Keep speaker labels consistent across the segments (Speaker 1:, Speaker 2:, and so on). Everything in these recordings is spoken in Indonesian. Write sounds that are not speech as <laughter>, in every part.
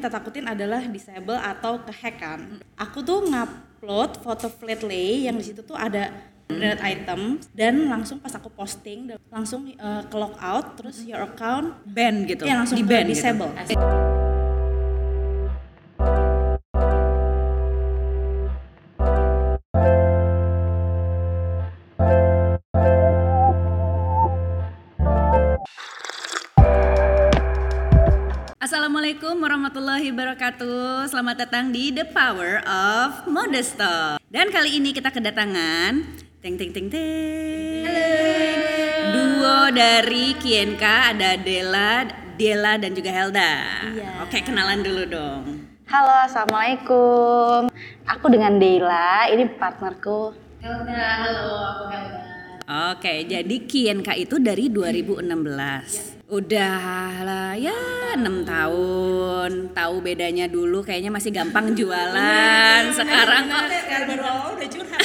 Speaker 1: kita takutin adalah disable atau kehack kan. Aku tuh ngupload foto flat lay yang di situ tuh ada branded item dan langsung pas aku posting langsung uh, ke log out terus your account
Speaker 2: ban gitu.
Speaker 1: ya langsung
Speaker 2: di ban
Speaker 1: disable.
Speaker 2: Gitu. Assalamualaikum warahmatullahi wabarakatuh Selamat datang di The Power of Modesto Dan kali ini kita kedatangan Ting ting ting ting Halo Duo dari Kienka ada Dela, Dela dan juga Helda
Speaker 1: Iya.
Speaker 2: Oke kenalan dulu dong
Speaker 3: Halo, assalamualaikum. Aku dengan Deila, ini partnerku.
Speaker 1: Helda, halo aku Helda.
Speaker 2: Oke, jadi Kienka itu dari 2016. Udah lah ya 6 tahun. Tahu bedanya dulu kayaknya masih gampang jualan. Sekarang kok
Speaker 1: baru awal udah curhat.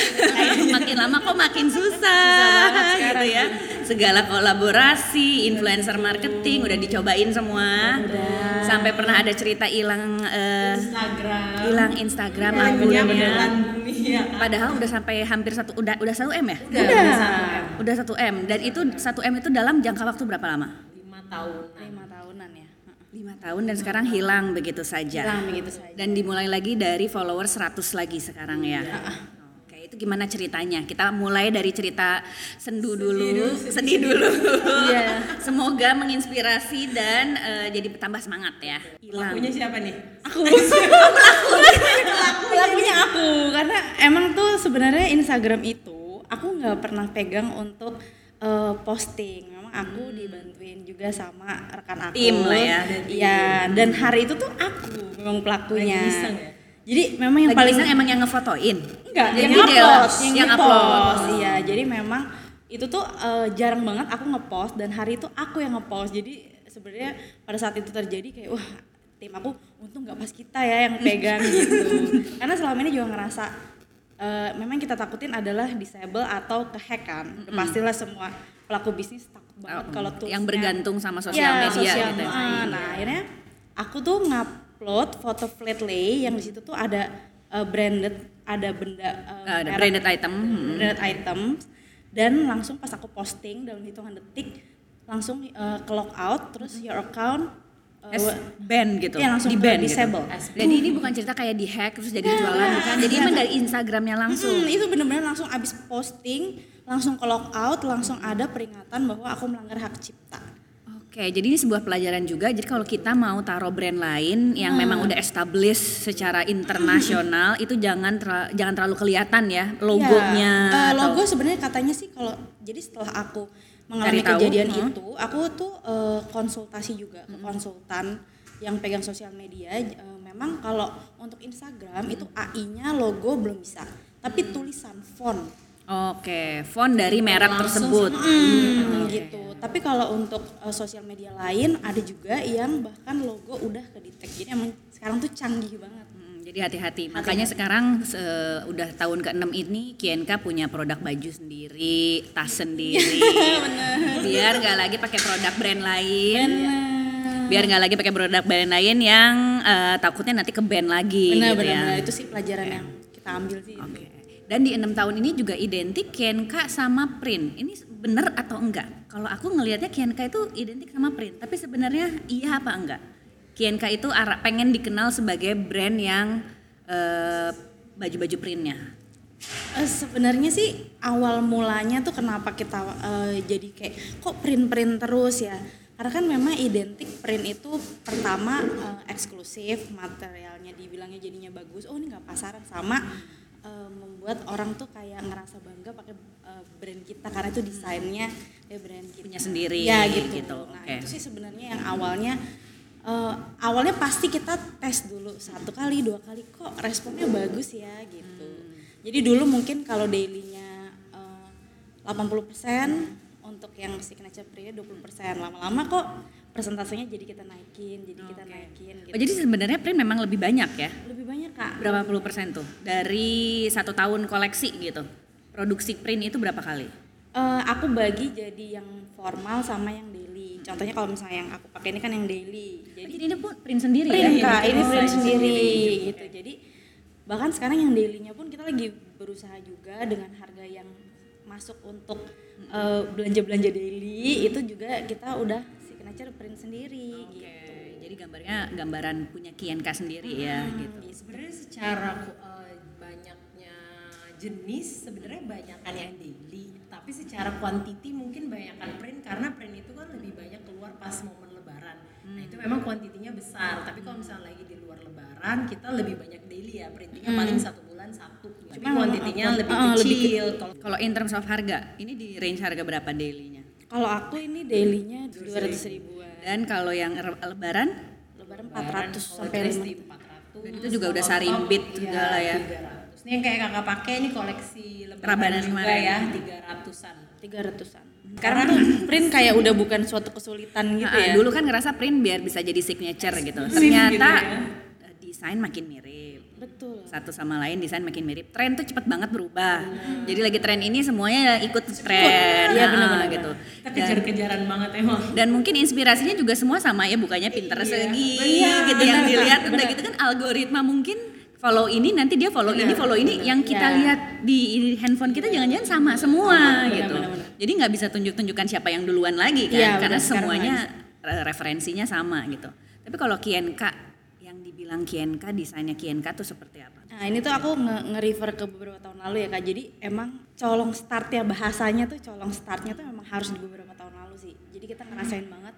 Speaker 2: makin lama kok makin susah, gitu ya. Segala kolaborasi, influencer marketing udah dicobain semua. Sampai pernah ada cerita hilang eh,
Speaker 1: Instagram.
Speaker 2: hilang Instagram akunnya.
Speaker 1: beneran bumi ya.
Speaker 2: Padahal udah sampai hampir satu udah udah satu m ya?
Speaker 1: Udah.
Speaker 2: Udah satu m dan itu satu m itu dalam jangka waktu berapa lama?
Speaker 1: Lima tahun. Lima tahunan ya.
Speaker 2: lima tahun dan sekarang hilang begitu saja.
Speaker 1: Hilang begitu saja.
Speaker 2: Dan dimulai lagi dari follower 100 lagi sekarang ya. Oke, itu gimana ceritanya? Kita mulai dari cerita sendu dulu, sedih dulu.
Speaker 1: Iya.
Speaker 2: Semoga menginspirasi dan eh, jadi bertambah semangat ya. Hilang.
Speaker 4: Punya siapa nih?
Speaker 1: Aku. <laughs> Pelakunya aku karena emang tuh sebenarnya Instagram itu aku nggak pernah pegang untuk eh, posting. Aku dibantuin juga sama rekan aku.
Speaker 2: Tim lah ya.
Speaker 1: Iya, dan hari itu tuh aku memang pelakunya.
Speaker 4: Lagi iseng ya?
Speaker 1: Jadi memang yang
Speaker 2: Lagi
Speaker 1: paling
Speaker 2: iseng emang yang ngefotoin.
Speaker 1: enggak yang
Speaker 2: dia
Speaker 1: upload, yang,
Speaker 2: yang upload.
Speaker 1: Iya, jadi memang itu tuh eh, jarang banget aku ngepost dan hari itu aku yang ngepost. Jadi sebenarnya pada saat itu terjadi kayak wah tim aku untung nggak pas kita ya yang pegang <laughs> gitu. Karena selama ini juga ngerasa eh, memang kita takutin adalah disable atau kehack kan. Pastilah semua pelaku bisnis takut banget kalau tuh
Speaker 2: yang bergantung sama sosial
Speaker 1: Ya,
Speaker 2: media
Speaker 1: sosial
Speaker 2: gitu. ya.
Speaker 1: media. Nah, akhirnya aku tuh ngupload foto flat lay yang di situ tuh ada uh, branded, ada benda uh,
Speaker 2: Ada
Speaker 1: merek-
Speaker 2: branded item. hmm.
Speaker 1: branded item dan langsung pas aku posting dalam hitungan detik langsung uh, ke log out terus your account
Speaker 2: As ban gitu.
Speaker 1: Iya, langsung
Speaker 2: di
Speaker 1: ke
Speaker 2: ban gitu.
Speaker 1: disable.
Speaker 2: Jadi ini bukan cerita kayak di hack terus jadi jualan bukan. Jadi emang dari Instagramnya langsung.
Speaker 1: Hmm, itu bener-bener langsung abis posting langsung ke log out langsung ada peringatan bahwa aku melanggar hak cipta.
Speaker 2: Oke, jadi ini sebuah pelajaran juga. Jadi kalau kita mau taruh brand lain yang memang udah established secara internasional, itu jangan tera- jangan terlalu kelihatan ya logonya.
Speaker 1: Ya,
Speaker 2: atau-
Speaker 1: logo sebenarnya katanya sih kalau jadi setelah aku mengalami
Speaker 2: tahu,
Speaker 1: kejadian
Speaker 2: hmm.
Speaker 1: itu, aku tuh eh, konsultasi juga ke konsultan yang pegang sosial media. eh, memang kalau untuk Instagram itu AI-nya logo belum bisa, tapi tulisan font.
Speaker 2: Oke, font dari merek tersebut.
Speaker 1: Hmm, gitu. Tapi kalau untuk eh, sosial media lain ada juga yang bahkan logo udah ke detect. Jadi emang sekarang tuh canggih banget.
Speaker 2: Hmm, jadi hati-hati. Makanya sekarang se- udah tahun ke-6 ini Kienka punya produk baju sendiri, tas sendiri. <laughs> Biar nggak lagi pakai produk brand lain. Biar nggak lagi pakai produk brand lain yang eh, takutnya nanti ke band lagi
Speaker 1: Benar,
Speaker 2: gitu
Speaker 1: benar,
Speaker 2: ya.
Speaker 1: benar. Itu sih pelajaran yang kita ambil sih.
Speaker 2: Oke. Dan di enam tahun ini juga identik Kienka sama print. Ini bener atau enggak? Kalau aku ngelihatnya Kienka itu identik sama print, tapi sebenarnya iya apa enggak? Kienka itu pengen dikenal sebagai brand yang eh, baju-baju printnya.
Speaker 1: Eh, sebenarnya sih awal mulanya tuh kenapa kita eh, jadi kayak kok print-print terus ya karena kan memang identik print itu pertama eh, eksklusif materialnya dibilangnya jadinya bagus oh ini nggak pasaran sama eh, membuat orang tuh kayak ngerasa bangga pakai eh, brand kita karena itu desainnya ya brand kita.
Speaker 2: Punya sendiri,
Speaker 1: ya gitu,
Speaker 2: gitu.
Speaker 1: nah
Speaker 2: Oke.
Speaker 1: itu sih sebenarnya yang awalnya eh, awalnya pasti kita tes dulu satu kali dua kali kok responnya bagus ya gitu. Jadi dulu mungkin kalau dailynya eh, 80% untuk yang signature print 20% lama-lama kok persentasenya jadi kita naikin jadi kita naikin gitu
Speaker 2: Oh, jadi sebenarnya print memang lebih banyak ya?
Speaker 1: lebih banyak kak
Speaker 2: Berapa puluh persen tuh? Dari satu tahun koleksi gitu. Produksi print itu berapa kali?
Speaker 1: Eh, aku bagi jadi yang formal sama yang daily contohnya kalau misalnya yang aku pakai ini kan yang daily jadi
Speaker 2: Jadi ini pun print sendiri
Speaker 1: print
Speaker 2: ya?
Speaker 1: kak ini
Speaker 2: Oh,
Speaker 1: print
Speaker 2: iya.
Speaker 1: sendiri gitu jadi bahkan sekarang yang dailynya pun kita lagi berusaha juga dengan harga yang masuk untuk belanja belanja daily itu juga kita udah signature print sendiri
Speaker 2: Oke,
Speaker 1: gitu.
Speaker 2: Jadi gambarnya gambaran punya Kienka sendiri ya gitu.
Speaker 4: Ya, sebenarnya secara eh, banyaknya jenis sebenarnya banyakan yang daily tapi secara quantity mungkin banyakan print karena print itu kan lebih banyak keluar pas momen lebaran. Nah itu memang kuantitinya besar. Tapi kalau misalnya lagi di luar lebaran kita lebih banyak daily ya printingnya paling satu bulan satu.
Speaker 1: Cuma
Speaker 4: kuantitinya
Speaker 1: memang-
Speaker 4: lebih
Speaker 1: ah, lebih
Speaker 4: kecil. kalau
Speaker 2: Kalau in terms of harga, ini di range harga berapa dailynya?
Speaker 1: Kalau aku ini dailynya dua ratus ribuan
Speaker 2: Dan kalau yang lebaran,
Speaker 1: lebaran 400 sampai
Speaker 4: dress
Speaker 1: 500
Speaker 4: di 400
Speaker 2: Dan itu juga udah sarimbit juga lah ya.
Speaker 4: 300 ini yang kayak kakak pakai ini koleksi lebaran juga
Speaker 2: kemarin.
Speaker 4: ya 300-an
Speaker 1: tiga ratusan sekarang tuh print kayak udah bukan suatu kesulitan gitu ya
Speaker 2: dulu kan ngerasa print biar bisa jadi signature gitu. Ternyata
Speaker 4: gitu ya.
Speaker 2: desain makin mirip.
Speaker 1: Betul
Speaker 2: Satu sama lain desain makin mirip. Tren tuh cepet banget berubah. Jadi lagi tren ini semuanya ikut tren.
Speaker 1: Iya,
Speaker 2: Ah,
Speaker 1: benar-benar.
Speaker 2: gitu.
Speaker 4: kita kejar-kejaran banget emang
Speaker 2: Dan mungkin inspirasinya juga semua sama ya, bukannya lagi
Speaker 1: Iya,
Speaker 2: gitu yang
Speaker 1: benar,
Speaker 2: dilihat
Speaker 1: benar.
Speaker 2: udah gitu kan algoritma mungkin follow ini nanti dia follow ini follow ini yang kita
Speaker 1: Iya.
Speaker 2: lihat di handphone kita jangan-jangan sama semua
Speaker 1: benar,
Speaker 2: gitu.
Speaker 1: benar, benar.
Speaker 2: Jadi nggak bisa tunjuk-tunjukkan siapa yang duluan lagi kan
Speaker 1: Iya,
Speaker 2: karena
Speaker 1: sekarang
Speaker 2: semuanya re- referensinya sama gitu. Tapi kalau Kienka yang dibilang Kienka desainnya Kienka tuh seperti apa?
Speaker 1: Nah ini tuh aku nge- nge-refer ke beberapa tahun lalu ya kak. Jadi emang colong startnya bahasanya tuh colong startnya tuh memang harus di beberapa tahun lalu sih. Jadi kita ngerasain banget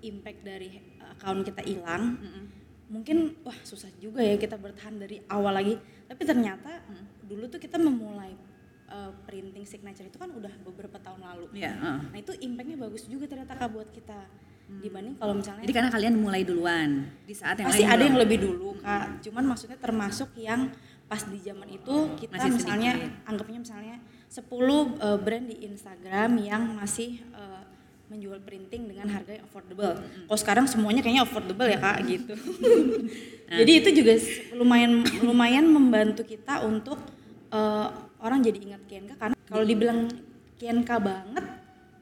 Speaker 1: impact dari uh, account kita hilang. Mungkin wah susah juga ya kita bertahan dari awal lagi. Tapi ternyata dulu tuh kita memulai uh, printing signature itu kan udah beberapa tahun lalu.
Speaker 2: Iya. heeh.
Speaker 1: Nah itu impactnya bagus juga ternyata kak buat kita. Dibanding kalau misalnya
Speaker 2: Jadi karena kalian mulai duluan di saat yang
Speaker 1: pasti ada
Speaker 2: belum.
Speaker 1: yang lebih dulu kak cuman maksudnya termasuk yang pas di zaman itu kita
Speaker 2: Masih
Speaker 1: misalnya
Speaker 2: sedikit.
Speaker 1: anggapnya misalnya 10 uh, brand di Instagram yang masih uh, menjual printing dengan harga yang affordable. Kalau sekarang semuanya kayaknya affordable ya kak gitu. <laughs> Jadi itu juga lumayan lumayan membantu kita untuk uh, orang jadi ingat Kienka karena kalau dibilang Kienka banget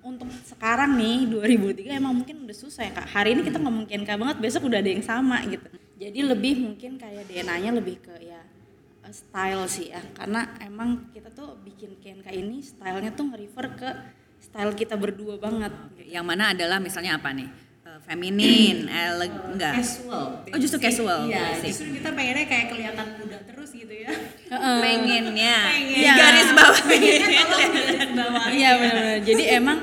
Speaker 1: untuk sekarang nih 2003 emang mungkin udah susah ya kak. Hari ini kita ngomong Kienka banget, besok udah ada yang sama gitu. Jadi lebih mungkin kayak DNA-nya lebih ke ya uh, style sih ya, karena emang kita tuh bikin Kienka ini stylenya tuh nge-refer ke style kita berdua banget.
Speaker 2: Yang mana adalah misalnya apa nih? Feminin, eleg enggak?
Speaker 4: casual
Speaker 2: Oh, justru casual,
Speaker 4: iya
Speaker 2: basic.
Speaker 4: justru kita pengennya kayak kelihatan muda terus gitu ya
Speaker 2: Pengennya.
Speaker 4: Pengen.
Speaker 2: Di garis bawah.
Speaker 4: bawah
Speaker 1: Iya benar-benar. Jadi emang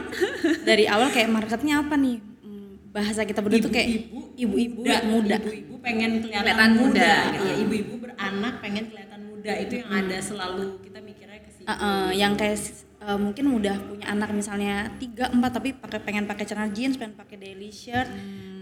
Speaker 1: dari awal kayak marketnya apa nih? Hmm, Bahasa kita berdua tuh kayak ibu-ibu
Speaker 4: muda,
Speaker 1: muda.
Speaker 4: ibu-ibu pengen kelihatan,
Speaker 2: Kelihatan muda,
Speaker 4: muda,
Speaker 2: gitu.
Speaker 4: Iya, ibu-ibu beranak pengen kelihatan muda itu yang ada selalu kita mikirnya ke situ
Speaker 1: Uh, uh, yang kayak uh, mungkin udah punya anak misalnya tiga empat tapi pakai pengen pakai celana jeans, pengen pakai daily shirt,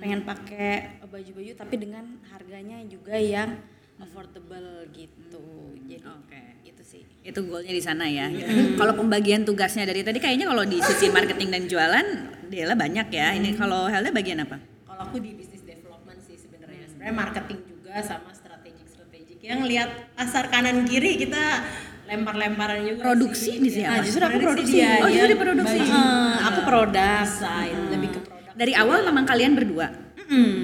Speaker 1: pengen pakai uh, baju-baju tapi dengan harganya juga yang affordable gitu. Jadi
Speaker 2: Oke.
Speaker 1: itu sih.
Speaker 2: Itu goalnya di sana ya. <laughs> Kalau pembagian tugasnya dari tadi kayaknya kalau di sisi marketing dan jualan Dela banyak ya. Ini kalau Helda bagian apa?
Speaker 4: kalau aku di business development sih sebenarnya sebenarnya marketing juga sama strategik strategik yang lihat pasar kanan kiri kita lempar-lemparan juga
Speaker 2: Produksi
Speaker 4: sih.
Speaker 2: di siapa?
Speaker 4: Nah,
Speaker 1: justru aku
Speaker 4: Sebenarnya
Speaker 1: produksi.
Speaker 4: dia,
Speaker 2: Oh,
Speaker 4: dia
Speaker 2: justru di produksi.
Speaker 4: baju,
Speaker 1: Uh, aku produk.
Speaker 4: desain lebih ke produk
Speaker 2: Dari awal memang kalian berdua.
Speaker 1: Mm.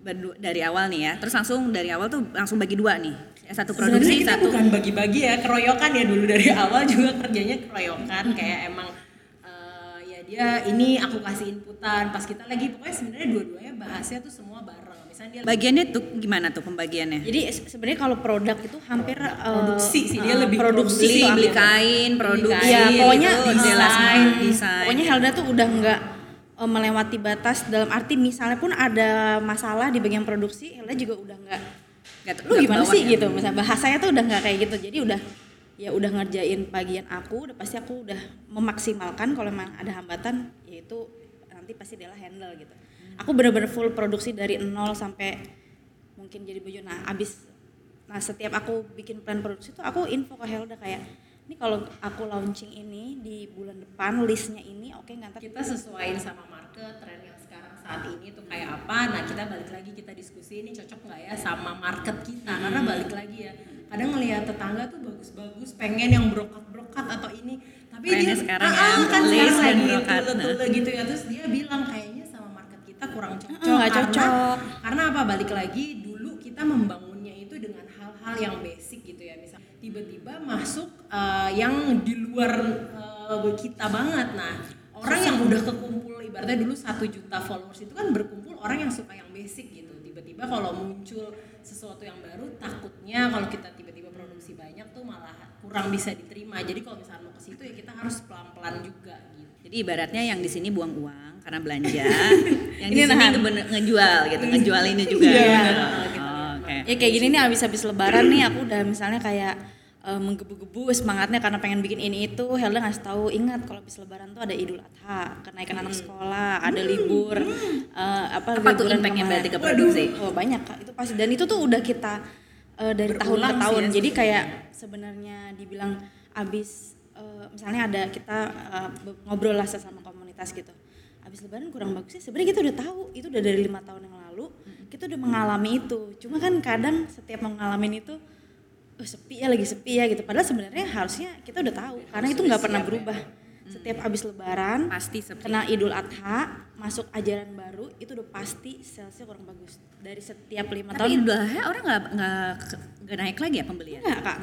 Speaker 2: Berdua dari awal nih ya. Terus langsung dari awal tuh langsung bagi dua nih. Ya, Satu
Speaker 4: Sebenarnya
Speaker 2: produksi,
Speaker 4: kita
Speaker 2: satu
Speaker 4: bukan bagi-bagi ya, keroyokan ya dulu dari <laughs> awal juga kerjanya keroyokan kayak emang eh, ya dia ini aku kasih inputan pas kita lagi pokoknya sebenarnya dua-duanya bahasnya tuh semua. Misalnya dia
Speaker 2: bagiannya tuh gimana tuh pembagiannya?
Speaker 1: Jadi se- sebenarnya kalau produk itu hampir uh,
Speaker 4: Produksi sih, dia
Speaker 1: uh,
Speaker 4: lebih
Speaker 1: produksi
Speaker 2: beli,
Speaker 1: tuh
Speaker 2: beli
Speaker 1: aku.
Speaker 2: kain, produksi,
Speaker 1: Iya, pokoknya
Speaker 2: gitu,
Speaker 1: desain.
Speaker 2: desain.
Speaker 1: Pokoknya Helda tuh udah nggak uh, melewati batas dalam arti misalnya pun ada masalah di bagian produksi, Helda juga udah nggak lu
Speaker 2: nggak
Speaker 1: gimana sih
Speaker 2: ya?
Speaker 1: gitu. Misalnya bahasanya tuh udah nggak kayak gitu. Jadi udah ya udah ngerjain bagian aku, udah pasti aku udah memaksimalkan kalau memang ada hambatan yaitu nanti pasti Dela handle gitu. Aku bener-bener full produksi dari nol sampai mungkin jadi baju. Nah, abis nah setiap aku bikin plan produksi tuh aku info ke Helda kayak ini kalau aku launching ini di bulan depan listnya ini oke nggak ntar
Speaker 4: kita sesuaiin sama market tren yang sekarang saat ini tuh kayak apa nah kita balik lagi kita diskusi ini cocok nggak ya sama market kita karena balik lagi ya kadang ngelihat tetangga tuh bagus-bagus pengen yang brokat-brokat atau ini tapi
Speaker 2: Trennya
Speaker 4: dia
Speaker 2: sekarang
Speaker 4: Ah,
Speaker 2: ya,
Speaker 4: kan sekarang
Speaker 2: dan
Speaker 4: lagi
Speaker 2: brokat.
Speaker 4: tule-tule gitu ya terus dia bilang kayaknya kita kurang cocok.
Speaker 1: nggak
Speaker 4: karena,
Speaker 1: cocok.
Speaker 4: karena apa? Balik lagi dulu kita membangunnya itu dengan hal-hal yang basic gitu ya. Misal tiba-tiba masuk eh, yang di luar eh, kita banget. Nah, orang yang udah kekumpul ibaratnya dulu satu juta followers itu kan berkumpul orang yang suka yang basic gitu. Tiba-tiba kalau muncul sesuatu yang baru, takutnya kalau kita tiba-tiba produksi banyak tuh malah kurang bisa diterima. Jadi kalau misalnya mau ke situ ya kita harus pelan-pelan juga gitu.
Speaker 2: Jadi ibaratnya yang di sini buang uang karena belanja, <laughs> yang di
Speaker 1: Ini
Speaker 2: sini
Speaker 1: nahan.
Speaker 2: ngebe- ngejual gitu, ngejual ini juga.
Speaker 1: Iya.
Speaker 2: Oh, Oke.
Speaker 1: Ya kayak gini nih abis-abis lebaran nih aku udah misalnya kayak eh, menggebu-gebu semangatnya karena pengen bikin ini itu. Helda ngasih tahu ingat kalau habis lebaran tuh ada Idul Adha kenaikan anak sekolah ada libur eh, apa
Speaker 2: Apa tuh impactnya
Speaker 1: ke mana.
Speaker 2: berarti ke produksi?
Speaker 1: oh banyak kak. Itu pasti. Dan itu tuh udah kita eh, dari tahun ke
Speaker 4: Berulang sih
Speaker 1: tahun.
Speaker 4: ya
Speaker 1: jadi kayak sebenarnya dibilang abis eh, misalnya ada kita eh, be- ngobrol lah sama komunitas gitu abis lebaran kurang bagus sih sebenarnya kita udah tahu itu udah dari lima tahun yang lalu kita udah mengalami itu cuma kan kadang setiap mengalami itu oh, sepi ya lagi sepi ya gitu padahal sebenarnya harusnya kita udah tahu karena itu nggak pernah berubah setiap abis lebaran
Speaker 2: Pasti sepi.
Speaker 1: kena idul adha masuk ajaran baru itu udah pasti salesnya kurang bagus dari setiap lima
Speaker 2: Tapi
Speaker 1: tahun
Speaker 2: Idul Adha orang nggak nggak naik lagi ya pembelian?
Speaker 1: enggak kak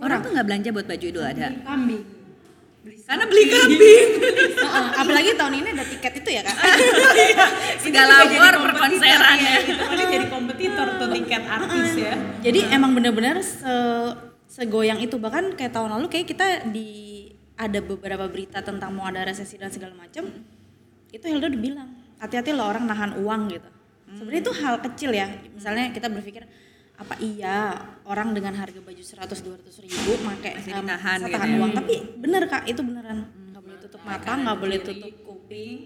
Speaker 2: Orang tuh nggak belanja buat baju Idul Adha.
Speaker 4: Kambing. Beli
Speaker 2: Karena beli kambing. <laughs>
Speaker 1: Apalagi tahun ini ada tiket itu ya kak <laughs>
Speaker 2: Segala war perkonseran ya.
Speaker 4: Itu kan jadi kompetitor tuh tingkat artis ya.
Speaker 1: Jadi emang bener-bener se segoyang itu bahkan kayak tahun lalu kayak kita di ada beberapa berita tentang mau ada resesi dan segala macam. Itu Hilda udah bilang hati-hati loh orang nahan uang gitu. Sebenarnya itu hal kecil ya. Misalnya kita berpikir apa iya orang dengan harga baju 100 200 ribu pakai saya
Speaker 2: gitu
Speaker 1: tahan
Speaker 2: ya.
Speaker 1: uang tapi bener kak itu beneran nggak boleh tutup mata nggak boleh tutup
Speaker 4: kuping.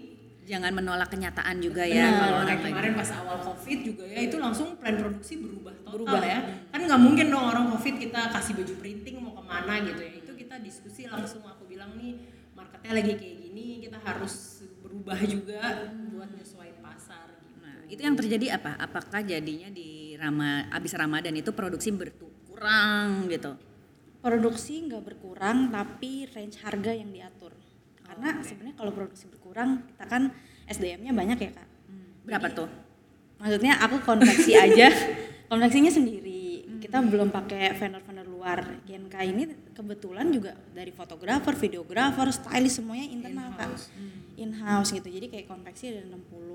Speaker 2: Jangan menolak kenyataan juga
Speaker 4: Benar.
Speaker 2: ya kalau
Speaker 4: Kayak kemarin pas awal covid juga ya itu langsung plan produksi berubah total ya. Kan nggak mungkin dong orang covid kita kasih baju printing mau ke mana gitu ya. Itu kita diskusi langsung aku bilang nih marketnya lagi kayak gini kita harus berubah juga buat nyesuaiin pasar gitu.
Speaker 2: Nah, itu yang terjadi apa? Apakah jadinya di Rama abis Ramadan itu produksi berkurang gitu?
Speaker 1: produksi nggak berkurang tapi range harga yang diatur. Karena sebenarnya kalau produksi berkurang kita kan SDM-nya banyak ya kak.
Speaker 2: Berapa tuh?
Speaker 1: maksudnya aku konveksi aja. <laughs> Konveksinya sendiri kita belum pakai vendor-vendor luar. GNK ini kebetulan juga dari fotografer, videografer, stylist semuanya internal kak. In house gitu. Jadi kayak konveksi ada 60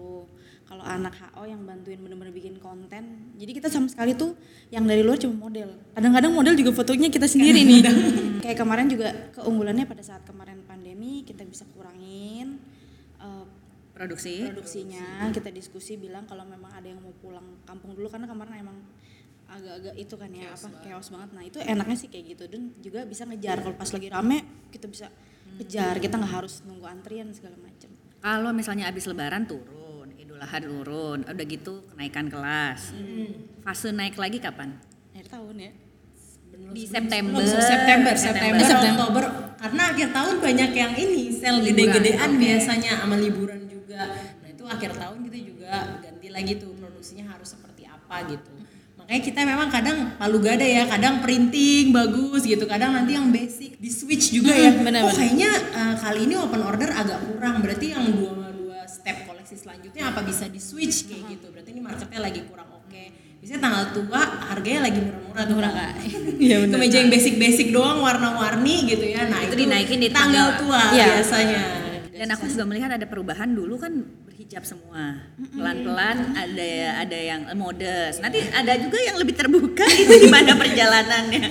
Speaker 1: kalau anak HO yang bantuin bener-bener bikin konten jadi kita sama sekali tuh yang dari luar cuma model. Kadang-kadang model juga fotonya kita sendiri <laughs> nih. Kayak kemarin juga keunggulannya pada saat kemarin pandemi kita bisa kurangin eh,
Speaker 2: Produksi?
Speaker 1: produksinya. Kita diskusi bilang kalau memang ada yang mau pulang kampung dulu karena kemarin emang agak-agak itu kan ya apa chaos banget. Nah itu enaknya sih kayak gitu. Dan juga bisa ngejar. Kalau pas lagi rame kita bisa kejar kita nggak harus nunggu antrian segala macam
Speaker 2: Kalau misalnya abis Lebaran turun, Idul Adha turun, udah gitu kenaikan kelas. Fase naik lagi kapan?
Speaker 1: akhir tahun ya.
Speaker 2: Di September.
Speaker 4: September, September,
Speaker 2: September.
Speaker 4: September, Oktober. Karena akhir tahun banyak yang ini sel gede-gedean biasanya sama liburan juga. Nah itu akhir tahun kita juga ganti lagi tuh. Produksinya harus seperti apa gitu. Makanya kita memang kadang palu gada ya, kadang printing bagus gitu, kadang nanti yang basic di switch juga ya.
Speaker 1: bener,
Speaker 4: oh kayaknya eh, kali ini open order agak kurang, berarti yang dua dua step koleksi selanjutnya apa bisa di switch kayak gitu. Berarti ini marketnya lagi kurang oke. Biasanya tanggal tua harganya lagi murah-murah tuh Kak. <laughs>
Speaker 1: Iya,
Speaker 4: Itu meja yang basic-basic doang warna-warni gitu ya. Nah,
Speaker 2: Itu
Speaker 4: itu,
Speaker 2: dinaikin di
Speaker 4: tanggal
Speaker 2: tanggal-
Speaker 4: tua
Speaker 1: Iya.
Speaker 4: biasanya.
Speaker 2: Dan aku juga melihat ada perubahan dulu kan berhijab semua. Pelan-pelan ada ada yang modest. Nanti ada juga yang lebih terbuka <laughs> itu gimana perjalanannya.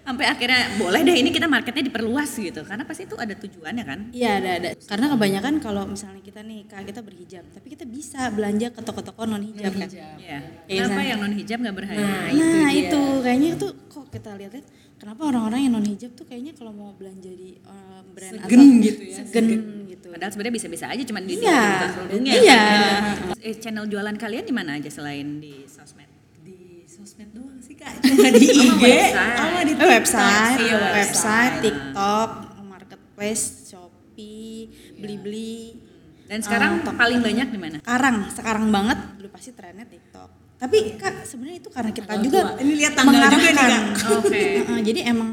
Speaker 2: Sampai akhirnya boleh deh ini kita marketnya diperluas gitu. Karena pasti itu ada tujuannya kan.
Speaker 1: iya ada ada karena kebanyakan kalau misalnya kita nih kak kita berhijab tapi kita bisa belanja ke toko-toko non hijab kan
Speaker 2: Iya.
Speaker 1: Iya,
Speaker 2: Kenapa
Speaker 1: San.
Speaker 2: yang non hijab nggak berhijab?
Speaker 4: Nah,
Speaker 1: nah
Speaker 4: itu
Speaker 1: itu,
Speaker 4: dia.
Speaker 1: kayaknya tuh kok kita lihat-lihat kenapa orang-orang yang non hijab tuh kayaknya kalau mau belanja di eh, brand
Speaker 4: Segen
Speaker 1: atau
Speaker 4: gitu ya,
Speaker 1: segen gitu
Speaker 2: Padahal sebenarnya bisa-bisa aja cuman di
Speaker 1: Iya.
Speaker 2: kerudungnya.
Speaker 1: Iya. <laughs>
Speaker 2: Eh, channel jualan kalian di mana aja selain di sosmed?
Speaker 4: Di sosmed doang sih Kak. <laughs> Cuma di IG
Speaker 2: website.
Speaker 4: sama di
Speaker 1: Eh, website,
Speaker 4: Iya,
Speaker 1: website, TikTok, marketplace, Shopee, Blibli.
Speaker 2: Dan sekarang
Speaker 1: Ah,
Speaker 2: paling banyak di mana?
Speaker 1: Sekarang, sekarang banget udah pasti trennya TikTok. Tapi kak sebenarnya itu karena kita
Speaker 4: Tanggal
Speaker 1: juga
Speaker 4: tua. Ini lihat tanggal juga nih,
Speaker 1: mengarahkan.
Speaker 4: Kak.
Speaker 2: Oke. <laughs>
Speaker 1: Heeh, jadi emang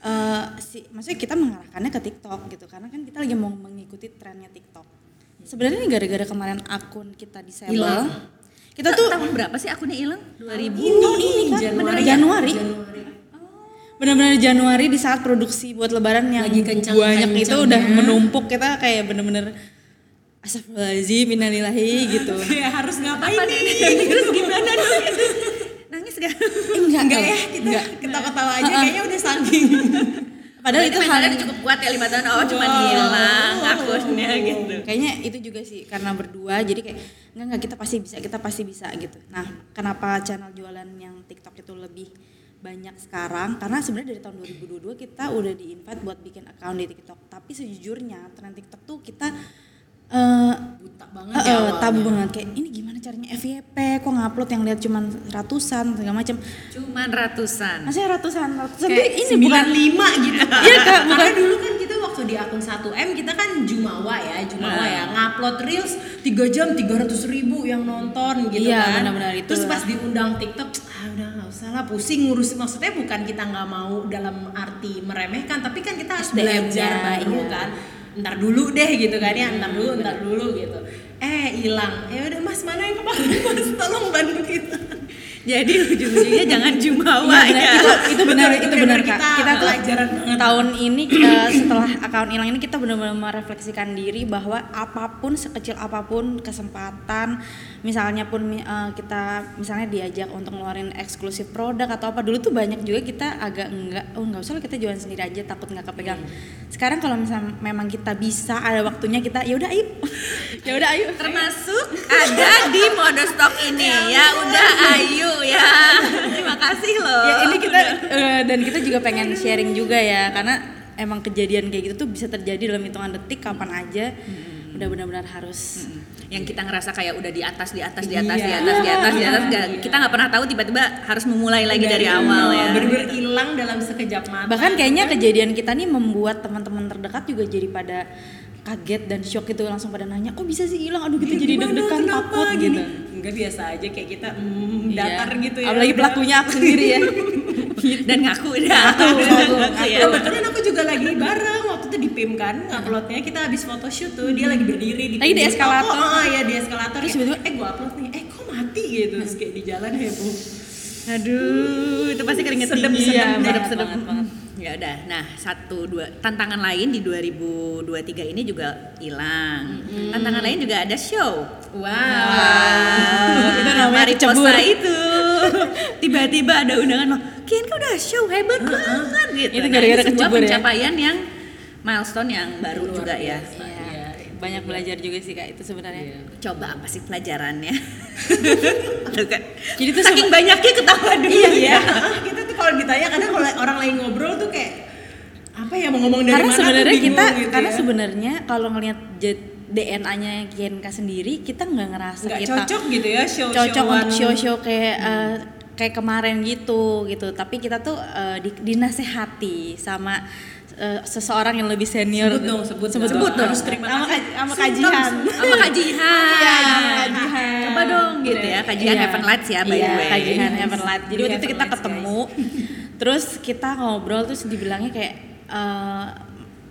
Speaker 1: eh si, maksudnya kita mengarahkannya ke TikTok gitu karena kan kita lagi mau mengikuti trennya TikTok. sebenarnya ini gara-gara kemarin akun kita disable.
Speaker 4: Hilang.
Speaker 1: Kita
Speaker 2: Itu
Speaker 1: tuh
Speaker 2: tahun berapa sih akunnya hilang? 2000.
Speaker 1: ini kan
Speaker 4: Januari.
Speaker 1: Januari. Benar-benar Januari di saat produksi buat lebaran yang
Speaker 4: Lagi kencang-
Speaker 1: banyak itu
Speaker 4: kencangnya.
Speaker 1: udah menumpuk kita kayak bener-bener Astagfirullahaladzim, innalillahi gitu. <laughs>
Speaker 4: Kayak harus ngapain
Speaker 2: Apa
Speaker 4: nih?
Speaker 2: nih? <laughs> Terus gimana dong? Nangis gak?
Speaker 1: Enggak,
Speaker 4: Enggak ya, kita ketawa-ketawa aja kayaknya udah saking. <laughs>
Speaker 1: Padahal itu hal yang
Speaker 2: cukup kuat ya lima tahun. Oh, cuma hilang akunnya gitu.
Speaker 1: kayaknya itu juga sih karena berdua jadi kayak enggak enggak kita pasti bisa kita pasti bisa gitu nah kenapa channel jualan yang TikTok itu lebih banyak sekarang karena sebenarnya dari tahun 2022 kita udah di invite buat bikin account di TikTok tapi sejujurnya tren TikTok tuh kita eh
Speaker 4: Buta banget
Speaker 1: eh,
Speaker 4: ya
Speaker 1: tabu banget kayak ini gimana caranya FYP kok ngupload yang lihat cuman ratusan segala macam
Speaker 2: Cuman ratusan.
Speaker 1: maksudnya ratusan ratusan
Speaker 4: Kayak
Speaker 1: ini bukan
Speaker 4: 95 gitu.
Speaker 1: Iya, Kak,
Speaker 4: Karena
Speaker 1: bukan.
Speaker 4: dulu kan kita waktu di akun 1M kita kan Jumawa ya, Jumawa ya. Ngupload Reels 3 jam 300 ribu yang nonton gitu
Speaker 1: Iya,
Speaker 4: kan.
Speaker 1: benar-benar itu
Speaker 4: Terus pas diundang TikTok, ah udah gak usah lah pusing ngurus. Maksudnya bukan kita nggak mau dalam arti meremehkan, tapi kan kita harus belajar baru
Speaker 1: iya.
Speaker 4: kan. Ntar dulu deh gitu kan ya, ntar dulu, ntar dulu gitu. Eh hilang, ya udah mas mana yang kepake mas, tolong bantu kita.
Speaker 2: Jadi ujung-ujungnya jangan jumawa
Speaker 1: benar.
Speaker 2: ya.
Speaker 1: itu itu benar
Speaker 4: Itu
Speaker 1: itu
Speaker 4: benar
Speaker 1: kak
Speaker 4: kita
Speaker 1: kita tuh
Speaker 4: pelajaran banget.
Speaker 1: tahun ini eh, setelah akun hilang ini kita benar-benar merefleksikan diri bahwa apa pun sekecil apa pun kesempatan misalnya pun eh, kita misalnya diajak untuk ngeluarin eksklusif produk atau apa dulu tuh banyak juga kita agak enggak oh nggak usah lah kita jualan sendiri aja takut nggak kepegang sekarang kalau misalnya memang kita bisa ada waktunya kita ya udah ayo ya udah ayo
Speaker 2: Termasuk ada di Modostok ini ya. Udah ayo ya. Terima kasih loh.
Speaker 1: ya ini kita eh, dan kita juga pengen sharing juga ya karena emang kejadian kayak gitu tuh bisa terjadi dalam hitungan detik kapan aja udah benar-benar harus
Speaker 2: yang kita ngerasa kayak udah di atas di atas di atas
Speaker 4: Iya.
Speaker 2: di atas di atas di atas nggak- kita nggak pernah tahu tiba-tiba harus memulai lagi dari awal ya
Speaker 4: Bener-bener hilang dalam sekejap mata.
Speaker 1: bahkan kayaknya kejadian kita nih membuat teman-teman terdekat juga jadi pada kaget dan shock gitu langsung pada nanya kok bisa sih hilang aduh kita jadi
Speaker 4: Gimana,
Speaker 1: deg-degan
Speaker 4: kenapa,
Speaker 1: takut
Speaker 4: gini?
Speaker 1: gitu
Speaker 4: Enggak biasa aja kayak kita mm,
Speaker 1: Iya.
Speaker 4: datar gitu ya.
Speaker 1: apalagi pelakunya aku sendiri ya <laughs>
Speaker 2: dan ngaku <laughs> udah
Speaker 1: ngaku, Ngaku
Speaker 2: ya.
Speaker 4: Kebetulan aku juga lagi bareng waktu itu di PIM kan uploadnya kita habis photoshoot tuh dia lagi berdiri di
Speaker 1: Lagi di eskalator.
Speaker 4: toko. Oh, iya di eskalator
Speaker 1: Terus tiba-tiba,
Speaker 4: eh gua upload nih eh kok mati gitu terus kayak di jalan heboh
Speaker 2: aduh itu pasti keringet
Speaker 4: sedep,
Speaker 2: Iya,
Speaker 4: banget,
Speaker 2: sedep, sedep.
Speaker 1: banget, banget.
Speaker 2: Ya udah. Nah satu dua tantangan lain di 2023 ini juga hilang. Tantangan lain juga ada show.
Speaker 4: Wow,
Speaker 1: itu namanya
Speaker 2: Mariposa itu. <laughs> Tiba-tiba ada undangan loh. Kian kau udah show? Hebat banget gitu
Speaker 1: Itu
Speaker 2: Nah,
Speaker 1: gara-gara
Speaker 2: ini sebuah
Speaker 1: ya?
Speaker 2: pencapaian yang milestone yang baru juga ya.
Speaker 1: Iya, banyak belajar juga sih kak itu sebenarnya.
Speaker 2: Coba apa sih pelajarannya? <laughs> Kan.
Speaker 1: Jadi tuh
Speaker 2: saking banyaknya ketawa dulu
Speaker 4: iya
Speaker 2: ya.
Speaker 4: Iya kita tuh kalau ditanya kadang kalau orang lagi ngobrol tuh kayak apa ya mau ngomong dari
Speaker 1: karena
Speaker 4: mana
Speaker 1: sebenarnya kita
Speaker 4: gitu
Speaker 1: karena
Speaker 4: ya.
Speaker 1: sebenarnya kalau ngelihat DNA-nya Kienka sendiri kita nggak ngerasa
Speaker 4: nggak
Speaker 1: kita
Speaker 4: cocok gitu ya show
Speaker 1: cocok untuk show-show kayak eh, kayak kemarin gitu gitu tapi kita tuh eh, di, dinasehati sama eh, seseorang yang lebih senior
Speaker 4: Sebut dong, sebut
Speaker 1: sebut,
Speaker 4: dong.
Speaker 1: sebut dong
Speaker 4: Harus terima
Speaker 1: sama,
Speaker 4: kasih.
Speaker 1: sama kajian
Speaker 2: sama kajian
Speaker 1: Iya, sama kajian.
Speaker 2: coba dong gitu ya kajian
Speaker 1: Iya.
Speaker 2: Heaven Lights ya by
Speaker 1: iya,
Speaker 2: the way
Speaker 1: kajian Heaven Light. Jadi
Speaker 4: Di
Speaker 1: waktu itu kita
Speaker 4: Lights,
Speaker 1: ketemu, <laughs> terus kita ngobrol terus dibilangnya kayak eh,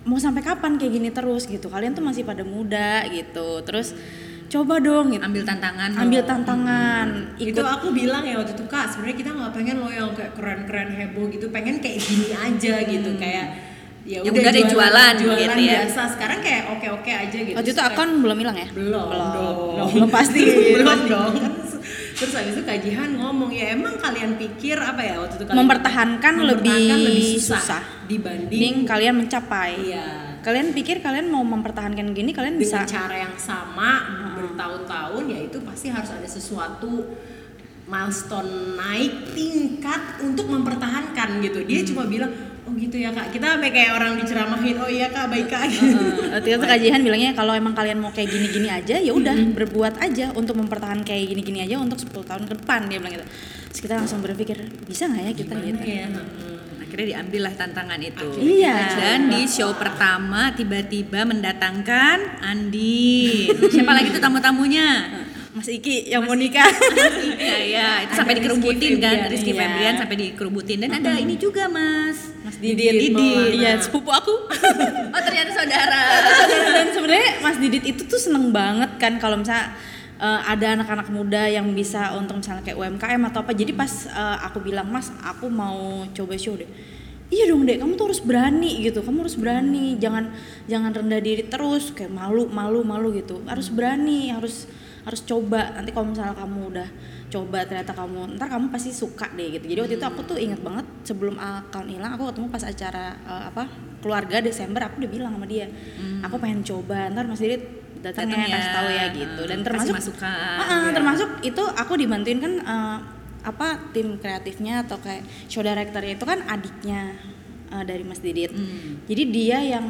Speaker 1: mau sampai kapan kayak gini terus gitu. Kalian tuh masih pada muda gitu. Terus coba dong gitu.
Speaker 2: ambil tantangan
Speaker 1: Ambil tantangan,
Speaker 4: itu
Speaker 1: ikut.
Speaker 4: aku bilang ya waktu itu kak sebenarnya kita nggak pengen lo yang kayak keren-keren heboh gitu pengen kayak gini aja gitu. Kayak ya
Speaker 2: Yang udah ada jualan
Speaker 4: jualan
Speaker 2: gitu ya.
Speaker 4: biasa. Sekarang kayak oke-oke aja gitu.
Speaker 1: Waktu itu akun belum hilang ya?
Speaker 4: belum
Speaker 1: belum, belum, belum. Pasti. <laughs>
Speaker 4: belum dong. Terus habis itu kajian ngomong ya emang kalian pikir apa ya waktu itu kalian?
Speaker 1: Mempertahankan lebih susah
Speaker 4: dibanding
Speaker 1: Ding kalian mencapai.
Speaker 4: iya
Speaker 1: Kalian pikir kalian mau mempertahankan gini kalian bisa.
Speaker 4: dengan cara yang sama bertahun-tahun ya itu pasti harus ada sesuatu milestone naik tingkat untuk mempertahankan gitu. Dia cuma bilang oh gitu ya kak. Kita sampai kayak orang diceramahin oh iya kak baik kak.
Speaker 1: Eh, <laughs> waktu itu kajian bilangnya kalau emang kalian mau kayak gini-gini aja ya udah berbuat aja untuk mempertahankan kayak gini-gini aja untuk 10 tahun ke depan dia bilang gitu. Terus kita langsung berpikir bisa nggak ya kita gitu.
Speaker 4: ya
Speaker 2: akhirnya diambil lah tantangan itu
Speaker 1: Iya.
Speaker 2: dan di show pertama tiba-tiba mendatangkan Andi siapa lagi tuh tamu-tamunya
Speaker 1: Mas Iki yang mau nikah.
Speaker 2: Iya, iya, itu sampai dikerubutin
Speaker 4: Rizky
Speaker 2: kan, Rizky
Speaker 1: iya.
Speaker 2: Febrian sampai dikerubutin dan ada ini juga Mas.
Speaker 1: Mas Didit,
Speaker 2: Didit.
Speaker 1: Iya, sepupu aku. <laughs>
Speaker 2: Oh ternyata saudara. <laughs>
Speaker 1: dan sebenarnya Mas Didit itu tuh seneng banget kan kalau misalnya eh, ada anak-anak muda yang bisa untuk misalnya kayak UMKM atau apa. Jadi pas eh, aku bilang, "Mas, aku mau coba show deh." Iya dong, Dek. Kamu tuh harus berani gitu. Kamu harus berani. Jangan jangan rendah diri terus kayak malu, malu, malu gitu. Harus berani, harus harus coba. Nanti kalau misalnya kamu udah coba ternyata kamu ntar kamu pasti suka deh gitu. Jadi waktu itu aku tuh inget banget sebelum account hilang aku ketemu pas acara eh, apa keluarga Desember aku udah bilang sama dia aku pengen coba ntar Mas Didit datang
Speaker 2: Datang
Speaker 1: ya
Speaker 2: ya.
Speaker 1: kasih tahu ya gitu dan termasuk
Speaker 2: masukan,
Speaker 1: Ah, ah,
Speaker 2: ya.
Speaker 1: termasuk itu aku dibantuin kan eh, apa tim kreatifnya atau kayak show directornya itu kan adiknya eh, dari Mas Didit jadi dia yang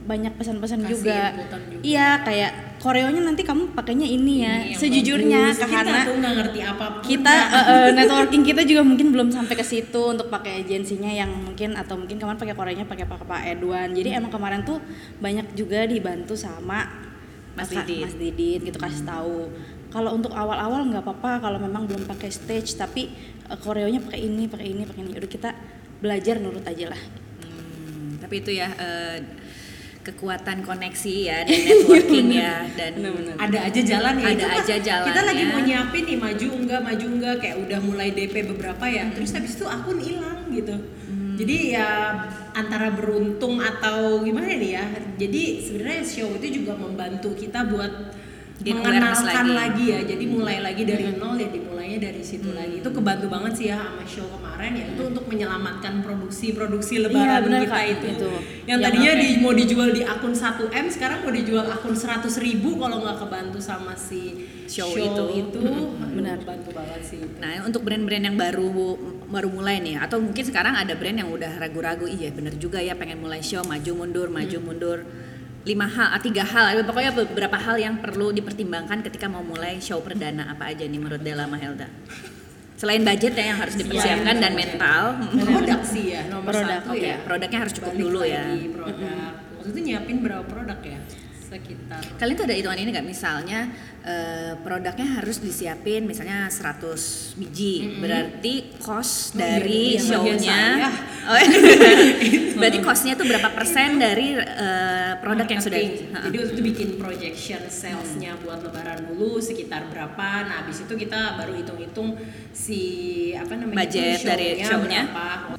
Speaker 1: banyak pesan-pesan juga. iya kayak koreonya nanti kamu pakainya ini ya
Speaker 4: Ini yang
Speaker 1: sejujurnya
Speaker 4: bagus.
Speaker 1: karena
Speaker 4: kita nggak ngerti
Speaker 1: kita eh, eh, <laughs> networking kita juga mungkin belum sampai ke situ untuk pakai agensinya yang mungkin atau mungkin kemarin pakai Koreanya pakai Pak Pak Edwan. Jadi emang kemarin tuh banyak juga dibantu sama
Speaker 2: Mas Didit.
Speaker 1: Mas Didit gitu kasih tahu. Kalau untuk awal-awal nggak apa-apa kalau memang belum pakai stage tapi eh, koreonya pakai ini, pakai ini, pakai ini. Udah kita belajar nurut aja lah.
Speaker 2: Hmm, tapi itu ya eh, kekuatan koneksi ya dan <laughs> networking ya dan
Speaker 4: ada aja jalan ya
Speaker 2: Ada
Speaker 4: pas
Speaker 2: aja jalannya.
Speaker 4: kita lagi mau nyiapin nih maju enggak maju enggak kayak udah mulai DP beberapa ya terus habis itu akun hilang gitu jadi ya antara beruntung atau gimana nih ya jadi sebenarnya show itu juga membantu kita buat
Speaker 2: Gain awareness
Speaker 4: mengenalkan
Speaker 2: lagi.
Speaker 4: lagi. ya jadi mulai lagi dari nol ya dimulainya dari situ lagi itu kebantu banget sih ya sama show kemarin ya itu untuk menyelamatkan produksi-produksi lebaran
Speaker 1: benar,
Speaker 4: kita
Speaker 1: Kak.
Speaker 4: itu,
Speaker 1: Itu.
Speaker 4: yang
Speaker 1: Yang
Speaker 4: tadinya di mau dijual di akun 1 m sekarang mau dijual akun 100 ribu kalau nggak kebantu sama si
Speaker 2: Show
Speaker 4: show,
Speaker 2: itu.
Speaker 4: itu,
Speaker 1: Benar.
Speaker 4: bantu banget sih.
Speaker 2: Nah, untuk brand-brand yang baru baru mulai nih atau mungkin sekarang ada brand yang udah ragu-ragu, iya bener juga ya pengen mulai show maju mundur, maju mundur. Lima hal, ah, tiga hal, pokoknya beberapa hal yang perlu dipertimbangkan ketika mau mulai show perdana apa aja nih menurut Della Mahelda? Selain budget ya yang harus dipersiapkan dan mental,
Speaker 4: produk sih ya nomor
Speaker 1: Produk,
Speaker 4: satu
Speaker 2: oke.
Speaker 4: ya.
Speaker 2: Produknya harus cukup
Speaker 4: Balik
Speaker 2: dulu ya.
Speaker 4: produk. Itu nyiapin berapa produk ya? Sekitar.
Speaker 2: Kalian tuh ada hitungan ini nggak? Misalnya eh, produknya harus disiapin misalnya 100 biji. Berarti cost
Speaker 4: Oh,
Speaker 2: dari
Speaker 4: iya, iya, bagian
Speaker 2: show-nya. oh, <laughs> berarti costnya tuh berapa persen dari eh, produk yang sudah.
Speaker 4: Jadi itu bikin projection salesnya buat lebaran dulu sekitar berapa. Nah habis itu kita baru hitung-hitung si apa namanya
Speaker 2: budget
Speaker 4: itu,
Speaker 2: dari show-nya.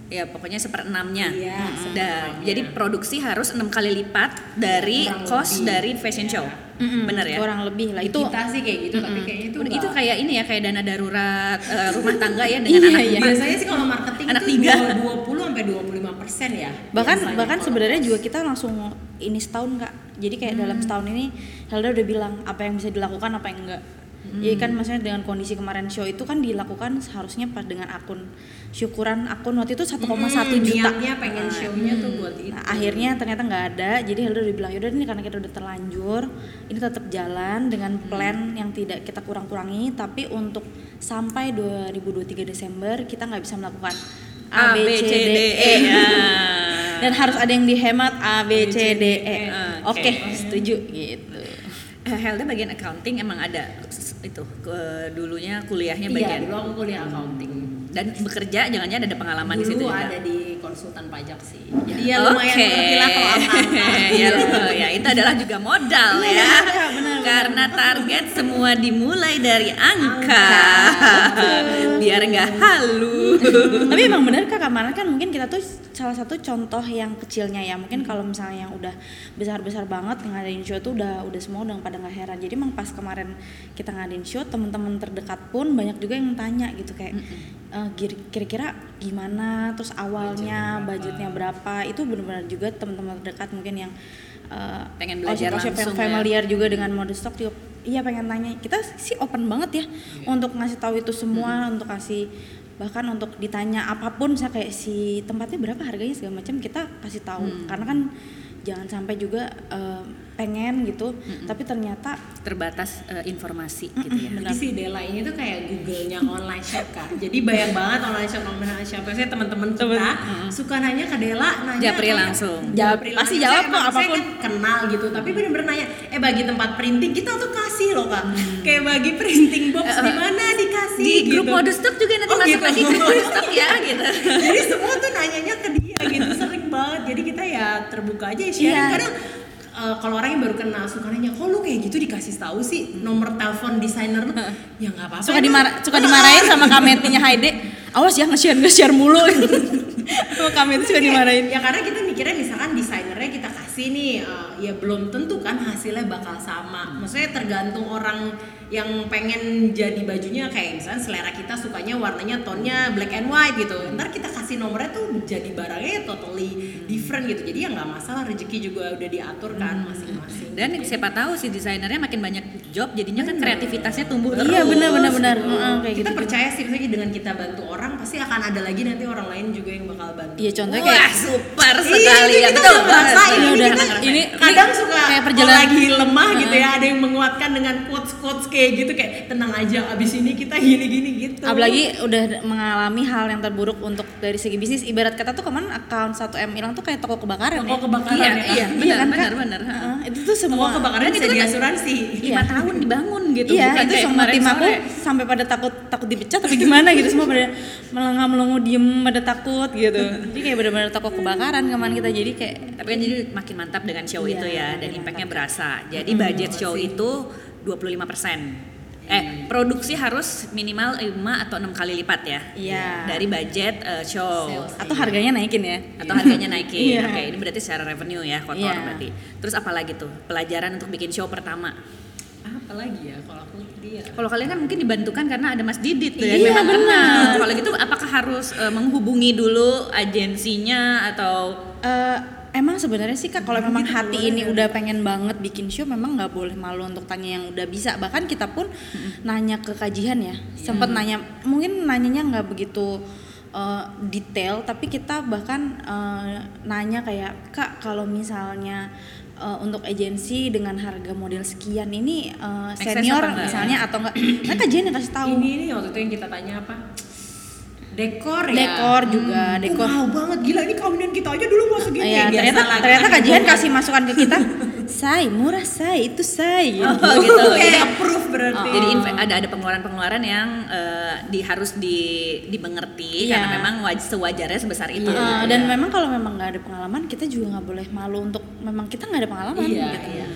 Speaker 2: Ya pokoknya seperenamnya.
Speaker 4: Iya,
Speaker 2: Dan
Speaker 4: seperenamnya.
Speaker 2: jadi produksi harus enam kali lipat dari
Speaker 4: Kurang
Speaker 2: cost
Speaker 4: lebih.
Speaker 2: dari fashion show
Speaker 1: Mm-mm,
Speaker 2: bener ya
Speaker 1: Kurang lebih lah
Speaker 4: Itu
Speaker 1: itu.
Speaker 4: kita sih kayak gitu, tapi kayaknya itu
Speaker 2: Udah, itu
Speaker 4: nggak-
Speaker 2: kayak ini ya kayak dana darurat eh, <laughs> rumah tangga ya dengan
Speaker 1: Iya,
Speaker 2: anak
Speaker 1: iya.
Speaker 4: biasanya sih kalau marketing
Speaker 2: Anak
Speaker 4: itu
Speaker 2: tiga.
Speaker 4: 20 sampai 25 persen ya.
Speaker 1: bahkan bahkan sebenarnya juga kita langsung ini setahun kak jadi kayak dalam setahun ini Helda udah bilang apa yang bisa dilakukan apa yang enggak jadi kan maksudnya dengan kondisi kemarin show itu kan dilakukan seharusnya pas dengan akun syukuran akun waktu itu 1,1
Speaker 4: Hmm,
Speaker 1: juta
Speaker 4: niatnya pengen
Speaker 1: Nah,
Speaker 4: show-nya tuh buat itu.
Speaker 1: Nah, akhirnya ternyata nggak ada jadi Helda udah bilang yaudah ini karena kita udah terlanjur ini tetap jalan dengan plan yang tidak kita kurang-kurangi tapi untuk sampai 2023 Desember kita nggak bisa melakukan A, B, C, D, E
Speaker 2: ya. <laughs>
Speaker 1: dan harus ada yang dihemat A B C D E.
Speaker 2: Oke.
Speaker 1: Oke, setuju gitu.
Speaker 2: Eh, Helda bagian accounting emang ada itu ke dulunya kuliahnya
Speaker 4: Iya,
Speaker 2: bagian
Speaker 4: dulu aku kuliah accounting.
Speaker 2: dan bekerja jangan-jangan ada pengalaman di situ
Speaker 4: Dulu
Speaker 2: juga.
Speaker 4: ada di konsultan pajak sih. Jadi ya lumayan
Speaker 2: Oke.
Speaker 4: ngerti lah kalau apa-apa. <laughs>
Speaker 2: ya, loh, ya itu adalah juga modal ya. Karena target semua dimulai dari angka. Biar nggak halu.
Speaker 1: Tapi emang bener kak kemarin kan mungkin kita tuh salah satu contoh yang kecilnya ya. Mungkin kalau misalnya yang udah besar-besar banget ngadain show tuh udah udah semua udah pada nggak heran. Jadi emang pas kemarin kita ngadain show teman-teman terdekat pun banyak juga yang tanya gitu. Kayak "Eh, kira- kira-kira gimana? Terus awalnya budgetnya berapa? Itu benar-benar juga teman-teman terdekat mungkin yang eh,
Speaker 2: Pengen belajar
Speaker 1: OSIP
Speaker 2: langsung ya.
Speaker 1: familiar juga dengan mode stock juga iya pengen tanya kita sih open banget ya untuk ngasih tahu itu semua untuk kasih bahkan untuk ditanya apa pun misalnya kayak si tempatnya berapa harganya segala macam kita kasih tahu. Karena kan jangan sampai juga eh, pengen gitu tapi ternyata
Speaker 2: terbatas eh, informasi gitu ya.
Speaker 4: Jadi si Dela ini tuh kayak Google-nya online shop kak. Jadi bayang banget online shop online shop. Saya teman-teman kita suka nanya ke Dela, nanya
Speaker 2: Japri
Speaker 4: kayak-
Speaker 2: langsung.
Speaker 4: Japri
Speaker 1: Pasti
Speaker 4: langsung.
Speaker 1: jawab kok,
Speaker 4: apa
Speaker 1: pun.
Speaker 4: kan kenal gitu, tapi bener-bener nanya, eh bagi tempat printing kita tuh kasih loh kak. Kayak bagi printing box di mana dikasih.
Speaker 2: Di grup
Speaker 4: gitu.
Speaker 2: mode stock juga nanti
Speaker 4: Oh,
Speaker 2: masuk
Speaker 4: gitu.
Speaker 2: lagi grup stock ya <laughs> gitu.
Speaker 4: Jadi semua tuh nanyanya ke dia gitu, sering banget. Jadi kita ya terbuka aja ya sharing.
Speaker 1: Iya.
Speaker 4: Kadang eh, kalau orang yang baru kenal suka nanya, kok lu kayak gitu dikasih tahu sih nomor telepon desainer lu? ya nggak apa-apa.
Speaker 1: suka dimarah suka dimarahin sama kametinya Haide awas ya nge-share nge-share mulu <laughs> sama kameti suka dimarahin
Speaker 4: Ya karena kita mikirnya misalkan desainernya kita kasih nih, eh, ya belum tentu kan hasilnya bakal sama. Maksudnya tergantung orang yang pengen jadi bajunya kayak misalnya selera kita sukanya warnanya tonnya black and white gitu. Ntar kita kasih nomornya tuh jadi barangnya totally different gitu. Jadi ya nggak masalah rezeki juga udah diatur kan masing-masing.
Speaker 2: Dan siapa tahu si desainernya makin banyak job jadinya kan kreativitasnya tumbuh terus.
Speaker 1: iya benar benar benar Heeh, kayak
Speaker 4: kita
Speaker 1: gitu
Speaker 4: percaya sih misalnya dengan kita bantu orang pasti akan ada lagi nanti orang lain juga yang bakal bantu.
Speaker 1: iya contohnya
Speaker 2: Wah,
Speaker 1: kayak
Speaker 2: super
Speaker 4: Iya,
Speaker 2: sekali
Speaker 4: itu
Speaker 2: ya.
Speaker 4: kita
Speaker 2: Betul
Speaker 4: udah
Speaker 2: banget.
Speaker 4: ini, kita
Speaker 1: ngerasain. Ini-
Speaker 4: kadang suka
Speaker 1: kayak perjalanan-
Speaker 4: lagi lemah gitu ya ada yang menguatkan dengan quotes quotes kayak gitu kayak tenang aja abis ini kita gini gini gitu.
Speaker 1: Apalagi udah mengalami hal yang terburuk untuk dari segi bisnis. Ibarat kata tuh kemarin account 1 m hilang tuh kayak toko kebakaran
Speaker 4: toko
Speaker 1: ya?
Speaker 4: kebakaran
Speaker 2: Iya,
Speaker 4: ya.
Speaker 2: iya,
Speaker 1: Iya
Speaker 2: benar,
Speaker 1: kan,
Speaker 2: benar, benar.
Speaker 1: Heeh, itu tuh
Speaker 4: toko
Speaker 1: semua
Speaker 4: kebakaran
Speaker 2: Dan
Speaker 4: bisa
Speaker 2: itu kan-
Speaker 4: diasuransi
Speaker 2: lima tahun dibangun gitu.
Speaker 1: iya
Speaker 2: bukan
Speaker 1: itu
Speaker 2: kayak
Speaker 1: semua tim aku
Speaker 2: sore.
Speaker 1: sampai pada takut takut dipecat tapi gimana gitu. Semua pada melengah melongo diem pada takut gitu. Jadi kayak benar-benar toko kebakaran kemarin kita. Jadi kayak
Speaker 2: Tapi kan jadi makin mantap dengan show
Speaker 1: Iya,
Speaker 2: itu ya dan impactnya berasa. Jadi budget show itu 25%. Eh, produksi harus minimal 5 atau 6 kali lipat ya.
Speaker 1: Iya.
Speaker 2: Dari budget eh, show.
Speaker 1: atau harganya naikin ya
Speaker 2: Atau harganya naikin.
Speaker 1: Iya.
Speaker 2: Oke, ini berarti secara revenue ya kotor
Speaker 1: Iya.
Speaker 2: berarti. Terus apa lagi tuh? Pelajaran untuk bikin show pertama.
Speaker 4: apa lagi ya kalau aku dia
Speaker 2: Kalau kalian kan mungkin dibantukan karena ada Mas Didit tuh ya,
Speaker 1: Iya,
Speaker 2: memang
Speaker 1: benar.
Speaker 2: Kalau gitu apakah harus eh, menghubungi dulu agensinya atau
Speaker 1: Eh, emang sebenarnya sih kak kalau memang hati ini udah pengen banget bikin show memang nggak boleh malu untuk tanya yang udah bisa. Bahkan kita pun nanya ke kajian ya. Sempat nanya mungkin nanyanya nggak begitu eh, detail tapi kita bahkan eh, nanya kayak kak kalau misalnya eh, untuk agensi dengan harga model sekian ini
Speaker 2: sense
Speaker 1: senior misalnya atau enggak <clears throat> nah kajian yang kasih tahu.
Speaker 4: Ini nih waktu itu yang kita tanya apa dekor ya
Speaker 1: dekor juga
Speaker 4: Oh,
Speaker 1: dekor
Speaker 4: mahal banget gila ini kawinan kita aja dulu mau segini Ya,
Speaker 1: ternyata
Speaker 4: lah,
Speaker 1: ternyata kajian kasih masukan ke kita. say, murah say, itu say. Gitu.
Speaker 2: Oh, gitu.
Speaker 4: kayak <laughs>
Speaker 2: Jadi-
Speaker 4: approve berarti
Speaker 2: Jadi inve- ada ada pengeluaran-pengeluaran yang eh, di harus di dimengerti
Speaker 1: Iya.
Speaker 2: karena memang waj- sewajarnya sebesar itu.
Speaker 1: Uh, dan memang kalau memang nggak ada pengalaman, kita juga nggak boleh malu untuk memang kita nggak ada pengalaman.
Speaker 4: iya
Speaker 1: gitu.
Speaker 4: kalau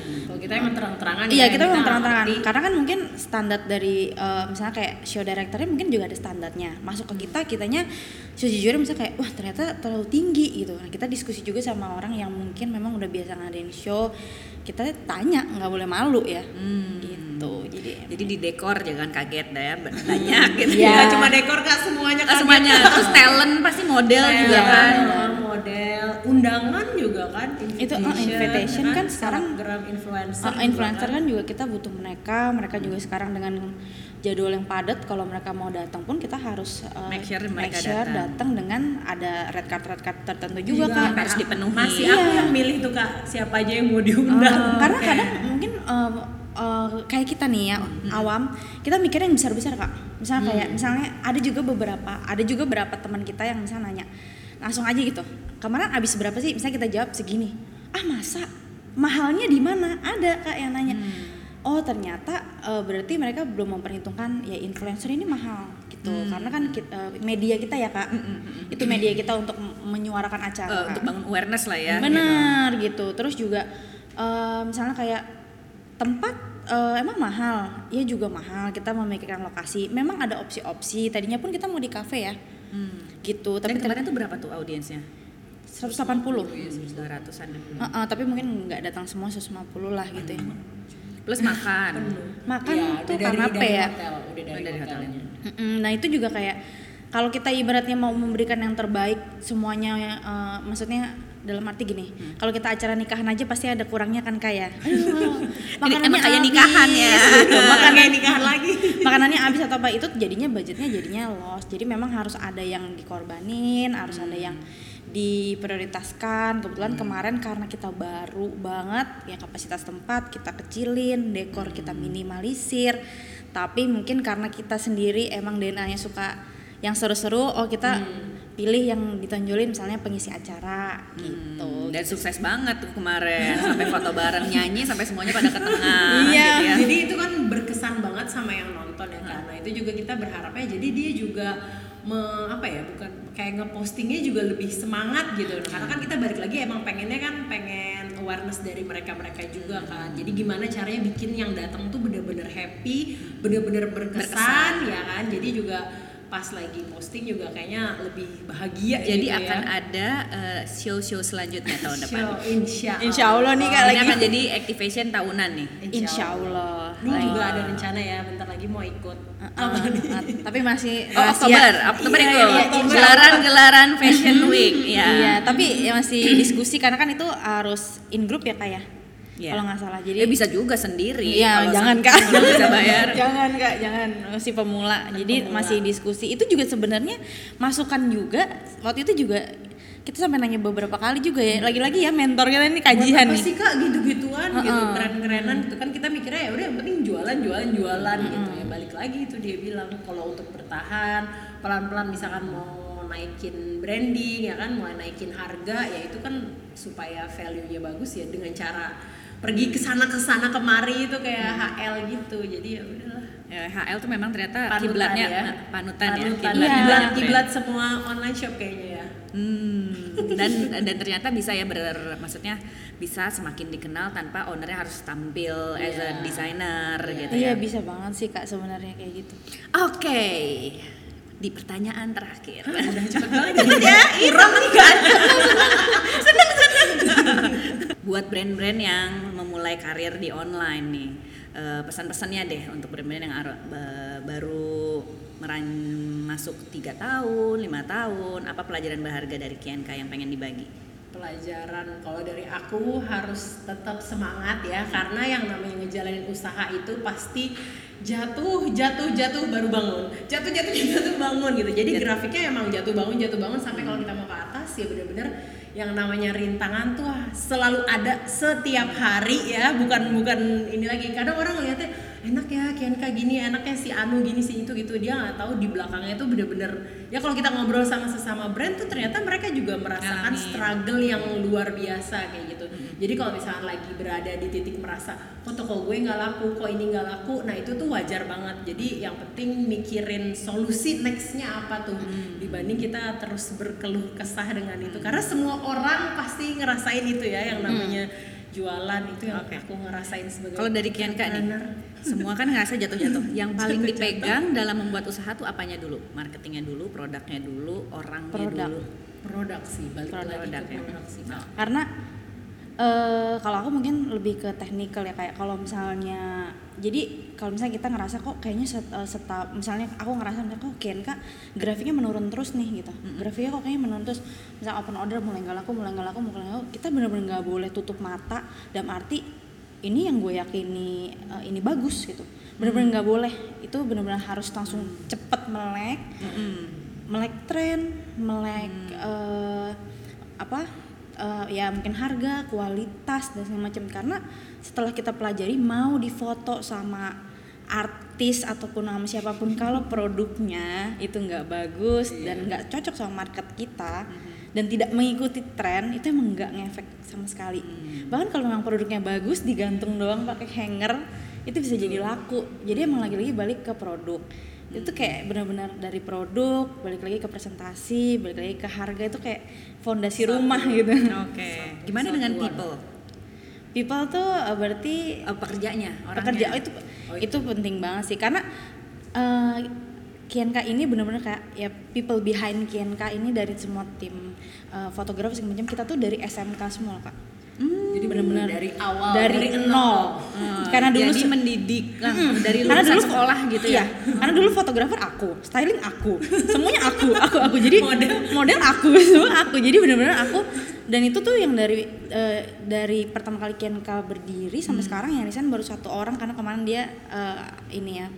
Speaker 4: kita emang terang-terangan
Speaker 1: Iya
Speaker 4: ya,
Speaker 1: kita
Speaker 4: nggak
Speaker 1: terang-terangan. karena kan mungkin standar dari uh, misalnya kayak show directornya mungkin juga ada standarnya. Masuk ke kita kitanya sejujurnya misalnya kayak wah ternyata terlalu tinggi gitu. Nah kita diskusi juga sama orang yang mungkin memang udah biasa ngadain show. Kita tanya nggak boleh malu ya. Gitu jadi
Speaker 2: Jadi di dekor jangan kaget dah ya <laughs> banyak gitu.
Speaker 1: Iya.
Speaker 4: Nggak cuma dekor kak semuanya kaget.
Speaker 2: semuanya terus talent pasti model juga
Speaker 4: Iya,
Speaker 2: kan.
Speaker 4: model undangan juga kan
Speaker 1: Itu, oh, invitation kan sekarang-
Speaker 4: Instagram influencer
Speaker 1: Uh, influencer kan juga kita butuh mereka, mereka juga sekarang dengan jadwal yang padat kalau mereka mau datang pun kita harus uh,
Speaker 2: Make sure mereka
Speaker 1: sure
Speaker 2: datang.
Speaker 1: datang dengan ada red card red card tertentu juga,
Speaker 4: Juga
Speaker 1: kak.
Speaker 2: harus dipenuhi.
Speaker 4: masih
Speaker 1: Iya.
Speaker 4: aku yang milih tuh kak siapa aja yang mau diundang
Speaker 1: Uh, karena kadang mungkin uh, uh, kayak kita nih ya awam kita mikirnya yang besar besar kak. Misalnya kayak misalnya ada juga beberapa ada juga beberapa teman kita yang misalnya nanya langsung aja gitu kemarin abis berapa sih? Misalnya kita jawab segini. Ah masa mahalnya di mana? Ada kak yang nanya. Oh ternyata uh, berarti mereka belum memperhitungkan ya influencer ini mahal gitu karena kan kita, media kita ya kak itu media kita untuk menyuarakan acara
Speaker 2: Eh,
Speaker 1: Kak.
Speaker 2: untuk bangun awareness lah ya.
Speaker 1: Benar gitu. Terus juga eh, misalnya kayak tempat eh, emang mahal, ya juga mahal. Kita memikirkan lokasi. Memang ada opsi-opsi. Tadinya pun kita mau di kafe ya,
Speaker 2: Hmm.
Speaker 1: gitu.
Speaker 2: Dan
Speaker 1: Tapi
Speaker 2: kemarin tuh berapa tuh audiensnya?
Speaker 1: 180.
Speaker 2: Iya, 200-an.
Speaker 1: Heeh, tapi mungkin nggak datang semua 150 lah gitu ya.
Speaker 2: Plus makan.
Speaker 1: Makan
Speaker 4: Iya,
Speaker 1: tuh
Speaker 4: udah dari,
Speaker 1: karena apa ya?
Speaker 4: hotel udah dari,
Speaker 2: Dari
Speaker 4: hotelnya
Speaker 2: hotelnya.
Speaker 1: Mm-mm, Nah itu juga kayak kalau kita ibaratnya mau memberikan yang terbaik semuanya eh, maksudnya dalam arti gini
Speaker 2: Hmm.
Speaker 1: kalau kita acara nikahan aja pasti ada kurangnya kan kaya
Speaker 2: Ini <laughs> emang kayak nikahan ya. <laughs>
Speaker 4: Makan nikahan lagi.
Speaker 1: makanannya habis atau apa itu jadinya budgetnya jadinya loss. Jadi memang harus ada yang dikorbanin harus ada yang diprioritaskan. Kebetulan kemarin karena kita baru banget ya kapasitas tempat kita kecilin dekor kita minimalisir. Tapi mungkin karena kita sendiri emang DNA-nya suka yang seru-seru oh kita pilih yang ditonjolin misalnya pengisi acara gitu.
Speaker 2: Hmm, dan sukses banget tuh kemarin. Sampai foto bareng nyanyi sampai semuanya pada ke tengah
Speaker 1: Iya.
Speaker 2: gitu ya.
Speaker 4: Jadi itu kan berkesan banget sama yang nonton ya karena itu juga kita berharapnya jadi dia juga me- apa ya bukan kayak ngepostingnya juga lebih semangat gitu. Karena kan kita balik lagi emang pengennya kan pengen awareness dari mereka mereka juga kan jadi gimana caranya bikin yang datang tuh bener-bener happy bener-bener berkesan, ya kan? Jadi juga pas lagi posting juga kayaknya lebih bahagia
Speaker 2: Jadi
Speaker 4: gitu
Speaker 2: akan
Speaker 4: ya.
Speaker 2: ada eh, show-show selanjutnya tahun depan.
Speaker 4: Show, insya
Speaker 1: Insya Allah nih, Kak,
Speaker 2: Ini
Speaker 1: lagi.
Speaker 2: akan jadi activation tahunan nih.
Speaker 1: Insya Allah
Speaker 4: Ini juga ada rencana ya bentar lagi mau ikut
Speaker 1: Uh, uh, tapi masih
Speaker 2: Oh,
Speaker 1: rahasia.
Speaker 2: Oktober, Oktober
Speaker 4: Iya,
Speaker 2: itu
Speaker 4: iya, iya, insya
Speaker 2: gelaran-gelaran Fashion Week <laughs> ya.
Speaker 1: Iya, tapi ya masih diskusi karena kan itu harus in group ya kak ya.
Speaker 2: Iya.
Speaker 1: Kalau nggak salah.
Speaker 2: Jadi
Speaker 1: Jadi
Speaker 2: bisa juga sendiri.
Speaker 1: Iya, jangan kak.
Speaker 2: bisa bayar. <laughs>
Speaker 1: jangan kak, jangan masih pemula. Jadi
Speaker 4: pemula.
Speaker 1: masih diskusi. Itu juga sebenarnya masukan juga. Waktu itu juga kita sampai nanya beberapa kali juga ya. Lagi-lagi ya mentor kita ini kajian
Speaker 4: Buat apa
Speaker 1: nih.
Speaker 4: sih kak gitu-gituan gitu
Speaker 1: Heeh.
Speaker 4: keren-kerenan gitu kan kita mikirnya ya udah yang penting jualan jualan jualan gitu ya balik lagi itu dia bilang kalau untuk bertahan pelan-pelan misalkan mau naikin branding ya kan mau naikin harga ya itu kan supaya value-nya bagus ya dengan cara pergi ke sana ke sana kemari itu kayak HL gitu jadi ya udahlah
Speaker 2: Ya, HL tuh memang ternyata
Speaker 4: Panutan
Speaker 2: kiblatnya
Speaker 4: ya.
Speaker 2: panutan, ya.
Speaker 4: Panutan.
Speaker 2: Kiblat
Speaker 1: Iya.
Speaker 4: kiblat
Speaker 2: ya.
Speaker 4: semua online shop kayaknya ya
Speaker 2: Hmm, dan <laughs> dan ternyata bisa ya ber maksudnya bisa semakin dikenal tanpa ownernya harus tampil as a
Speaker 4: Iya.
Speaker 2: designer gitu
Speaker 1: Iya
Speaker 2: ya.
Speaker 1: bisa banget sih kak sebenarnya kayak gitu.
Speaker 2: Oke. Di pertanyaan terakhir.
Speaker 4: udah cepet <laughs> banget ya
Speaker 2: Iram kan. <laughs> <laughs> Buat brand-brand yang memulai karir di online nih, eh, pesan-pesannya deh untuk brand-brand yang baru meran masuk tiga tahun, lima tahun, apa pelajaran berharga dari Kianka yang pengen dibagi?
Speaker 4: pelajaran kalau dari aku harus tetap semangat ya karena yang namanya ngejalanin usaha itu pasti jatuh jatuh jatuh baru bangun. Jatuh jatuh <laughs> jatuh bangun gitu. Jadi grafiknya emang jatuh bangun jatuh bangun sampai kalau kita mau ke atas ya bener-bener yang namanya rintangan tuh ah, selalu ada setiap hari ya bukan bukan ini lagi. Kadang orang ngeliatnya enak ya Kianka gini enaknya si Anu gini si itu gitu. Dia nggak tahu di belakangnya itu bener-bener ya kalau kita ngobrol sama sesama brand tuh ternyata mereka juga merasakan struggle yang luar biasa kayak gitu jadi kalau misalnya lagi berada di titik merasa kok toko gue nggak laku kok ini nggak laku nah itu tuh wajar banget jadi yang penting mikirin solusi nextnya apa tuh dibanding kita terus berkeluh kesah dengan itu karena semua orang pasti ngerasain itu ya yang namanya jualan itu yang
Speaker 2: Oke.
Speaker 4: aku ngerasain sebagai
Speaker 2: Kalau dari Kianka nih,
Speaker 4: entrepreneur.
Speaker 2: semua kan ngerasa jatuh-jatuh. Yang <laughs> paling
Speaker 4: Jatuh-jatuh.
Speaker 2: dipegang dalam membuat usaha tuh apanya dulu? Marketingnya dulu, produknya dulu, orangnya
Speaker 1: Produk.
Speaker 2: dulu.
Speaker 4: produk sih balik
Speaker 2: Produk,
Speaker 4: lagi
Speaker 2: produk
Speaker 4: ke
Speaker 2: ya.
Speaker 4: produk sih Kak.
Speaker 1: karena eh kalau aku mungkin lebih ke teknikal ya kayak kalau misalnya jadi kalau misalnya kita ngerasa kok kayaknya set, eh, setap misalnya aku ngerasa misalnya kok kian kak grafiknya menurun terus nih gitu. Grafiknya kok kayaknya menurun terus. Misalnya open order mulai nggak laku mulai nggak laku mulai nggak laku kita benar-benar nggak boleh tutup mata dalam arti ini yang gue yakini eh, ini bagus gitu. Benar-benar nggak boleh. Itu benar-benar harus langsung cepet melek. Melek tren, melek eh, apa eh, ya mungkin harga, kualitas dan segala macam. Karena setelah kita pelajari mau difoto sama artis ataupun sama siapa pun kalau produknya itu nggak bagus dan nggak cocok sama market kita dan tidak mengikuti tren itu emang nggak ngefek sama sekali. Bahkan kalau memang produknya bagus digantung doang pakai hanger itu bisa jadi laku. Jadi emang lagi-lagi balik ke produk itu kayak benar-benar dari produk balik lagi ke presentasi balik lagi ke harga itu kayak fondasi rumah gitu
Speaker 2: Oke. Gimana dengan people?
Speaker 1: people tuh eh, berarti
Speaker 2: Eh, pekerjanya, orangnya.
Speaker 1: pekerja itu itu penting banget sih karena eh, Kianka ini benar-benar kayak ya people behind Kianka ini dari semua tim eh, fotografer segala macam kita tuh dari SMK semua kak
Speaker 4: Jadi benar-benar dari awal
Speaker 1: dari, nol. Karena dulu
Speaker 2: Jadi mendidik. Lah, dari
Speaker 1: karena dulu
Speaker 2: sekolah gitu
Speaker 1: iya,
Speaker 2: ya.
Speaker 1: karena dulu fotografer aku styling aku. Semuanya aku aku aku. Jadi model. model aku <laughs> semua aku. Jadi benar-benar aku. Dan itu tuh yang dari eh, dari pertama kali Kianka berdiri sampai sekarang yang resign baru satu orang. Karena kemarin dia eh, ini ya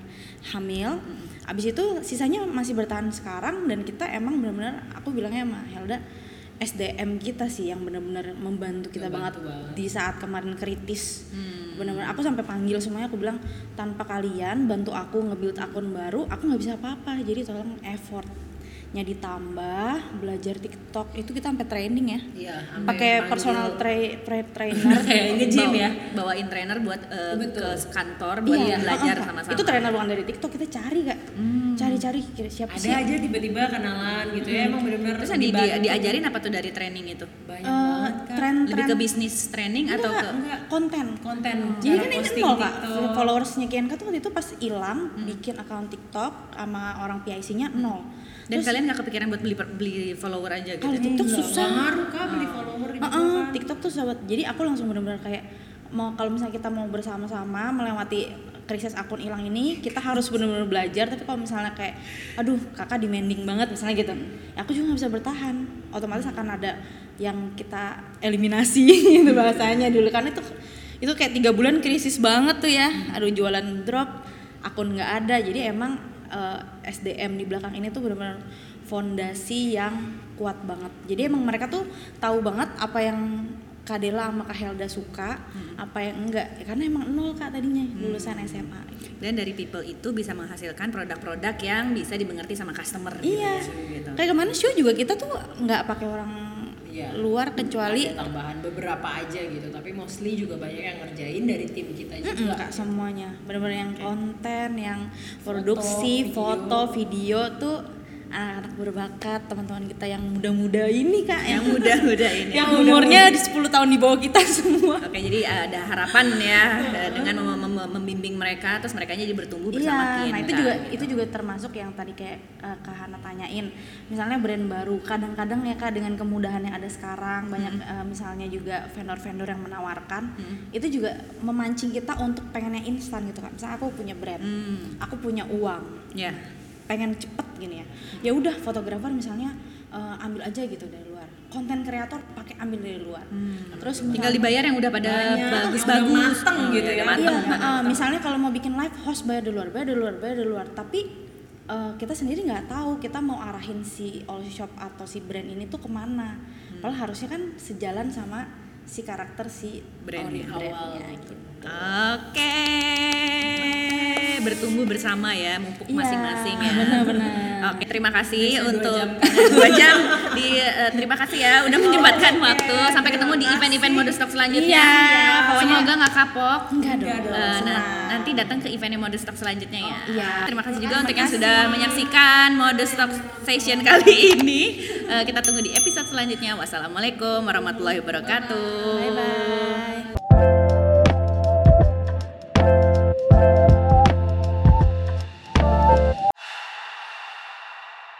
Speaker 1: hamil. Abis itu sisanya masih bertahan sekarang. Dan kita emang benar-benar aku bilangnya sama Helda SDM kita sih yang benar-benar membantu kita banget, di saat kemarin kritis. Benar-benar aku sampai panggil semuanya aku bilang tanpa kalian bantu aku nge-build akun baru aku nggak bisa apa-apa. Jadi tolong effortnya ditambah belajar TikTok itu kita sampai training ya.
Speaker 4: Iya,
Speaker 1: pakai personal tra- tra- trainer. <laughs>
Speaker 4: Kayak nge-gym
Speaker 2: Bawa-
Speaker 4: ya.
Speaker 2: Bawain trainer buat
Speaker 4: Betul.
Speaker 2: ke kantor buat
Speaker 1: Iya,
Speaker 2: belajar
Speaker 1: uh, uh,
Speaker 2: sama-sama.
Speaker 1: itu trainer bukan dari TikTok kita cari kak cari-cari kira siapa
Speaker 4: Ada
Speaker 1: sih?
Speaker 4: aja tiba-tiba kenalan gitu ya emang benar-benar
Speaker 2: Terus yang di- di- diajarin apa tuh dari training itu?
Speaker 4: banyak
Speaker 1: Eh,
Speaker 4: banget kan.
Speaker 1: tren
Speaker 2: Lebih ke bisnis training atau ke
Speaker 4: Enggak,
Speaker 1: konten.
Speaker 4: Konten.
Speaker 1: Jadi
Speaker 4: cara
Speaker 1: kan ini nol kak, followersnya Kianka tuh waktu itu pas hilang bikin akun TikTok sama orang PIC-nya nol.
Speaker 2: Dan kalian nggak kepikiran buat beli beli follower aja gitu?
Speaker 1: Kalau TikTok
Speaker 4: Nggak
Speaker 1: susah.
Speaker 4: ngaruh kak beli follower juga
Speaker 1: Heeh,
Speaker 4: kan.
Speaker 1: TikTok tuh sahabat. Jadi aku langsung benar-benar kayak mau kalau misalnya kita mau bersama-sama melewati krisis akun hilang ini, kita harus benar-benar belajar. Tapi kalau misalnya kayak, aduh kakak demanding banget misalnya gitu, ya aku juga nggak bisa bertahan. Otomatis akan ada yang kita eliminasi <laughs> gitu bahasanya dulu kan itu itu kayak tiga bulan krisis banget tuh ya. Aduh jualan drop, akun nggak ada. Jadi emang eh, SDM di belakang ini tuh benar-benar fondasi yang kuat banget. Jadi emang mereka tuh tahu banget apa yang Kak Dela sama Kak Helda suka, apa yang enggak. Ya, karena emang nol Kak tadinya lulusan SMA.
Speaker 2: Dan dari people itu bisa menghasilkan produk-produk yang bisa dimengerti sama customer. gitu
Speaker 1: Iya.
Speaker 2: ya, gitu.
Speaker 1: Kayak ke mana show juga kita tuh nggak pakai orang
Speaker 4: Iya.
Speaker 1: luar kecuali
Speaker 4: ada tambahan beberapa aja gitu tapi mostly juga banyak yang ngerjain dari tim kita juga
Speaker 1: Mm-mm, Kak semuanya. Benar-benar yang konten, yang produksi, foto, video, tuh anak-anak berbakat, teman-teman kita yang muda-muda ini Kak,
Speaker 2: yang muda-muda ini.
Speaker 1: yang umurnya di 10 tahun di bawah kita semua.
Speaker 2: Oke, jadi ada harapan ya dengan mem- mem- membimbing mereka, terus mereka jadi bertumbuh bersama
Speaker 1: Iya,
Speaker 2: Kinka,
Speaker 1: nah itu juga
Speaker 2: gitu.
Speaker 1: itu juga termasuk yang tadi kayak eh, Kak Hana tanyain. Misalnya brand baru, kadang-kadang ya Kak dengan kemudahan yang ada sekarang, banyak
Speaker 2: Hmm.
Speaker 1: eh, misalnya juga vendor-vendor yang menawarkan, itu juga memancing kita untuk pengennya instan gitu Kak. Misalnya aku punya brand,
Speaker 2: Hmm,
Speaker 1: aku punya uang,
Speaker 2: ya.
Speaker 1: Pengen cepet gini ya. Ya udah fotografer misalnya eh, ambil aja gitu dari luar. Konten kreator pakai ambil dari luar. Terus
Speaker 2: Hmm. Tinggal
Speaker 1: misalnya-
Speaker 2: dibayar yang udah pada bagus-bagus.
Speaker 4: mateng gitu
Speaker 2: udah
Speaker 4: ya.
Speaker 2: mateng.
Speaker 1: Iya, uh, misalnya kalau mau bikin live host bayar di luar, bayar di luar, bayar di luar. Tapi uh, kita sendiri nggak tahu kita mau arahin si all shop atau si brand ini tuh ke mana.
Speaker 2: Hmm.
Speaker 1: Padahal harusnya kan sejalan sama si karakter si
Speaker 2: Brand ya.
Speaker 1: brandnya gitu.
Speaker 2: Oke, bertumbuh bersama ya, mumpuk
Speaker 1: iya,
Speaker 2: masing-masing ya.
Speaker 1: Benar-benar.
Speaker 2: Oke, terima kasih
Speaker 4: untuk <laughs> dua jam,
Speaker 2: jam di uh, terima kasih ya udah menyempatkan oh, okay. waktu. Sampai ketemu di event-event modus talk selanjutnya.
Speaker 1: Iya. Ya.
Speaker 2: Semoga nggak kapok.
Speaker 1: Enggak dong.
Speaker 2: Uh, nah, nanti datang ke event modus talk selanjutnya ya.
Speaker 1: Oh, iya.
Speaker 2: Terima kasih juga terima untuk yang sudah menyaksikan modus talk session kali <laughs> ini. Uh, kita tunggu di episode selanjutnya. Wassalamualaikum warahmatullahi wabarakatuh.
Speaker 1: Bye bye. Thank you.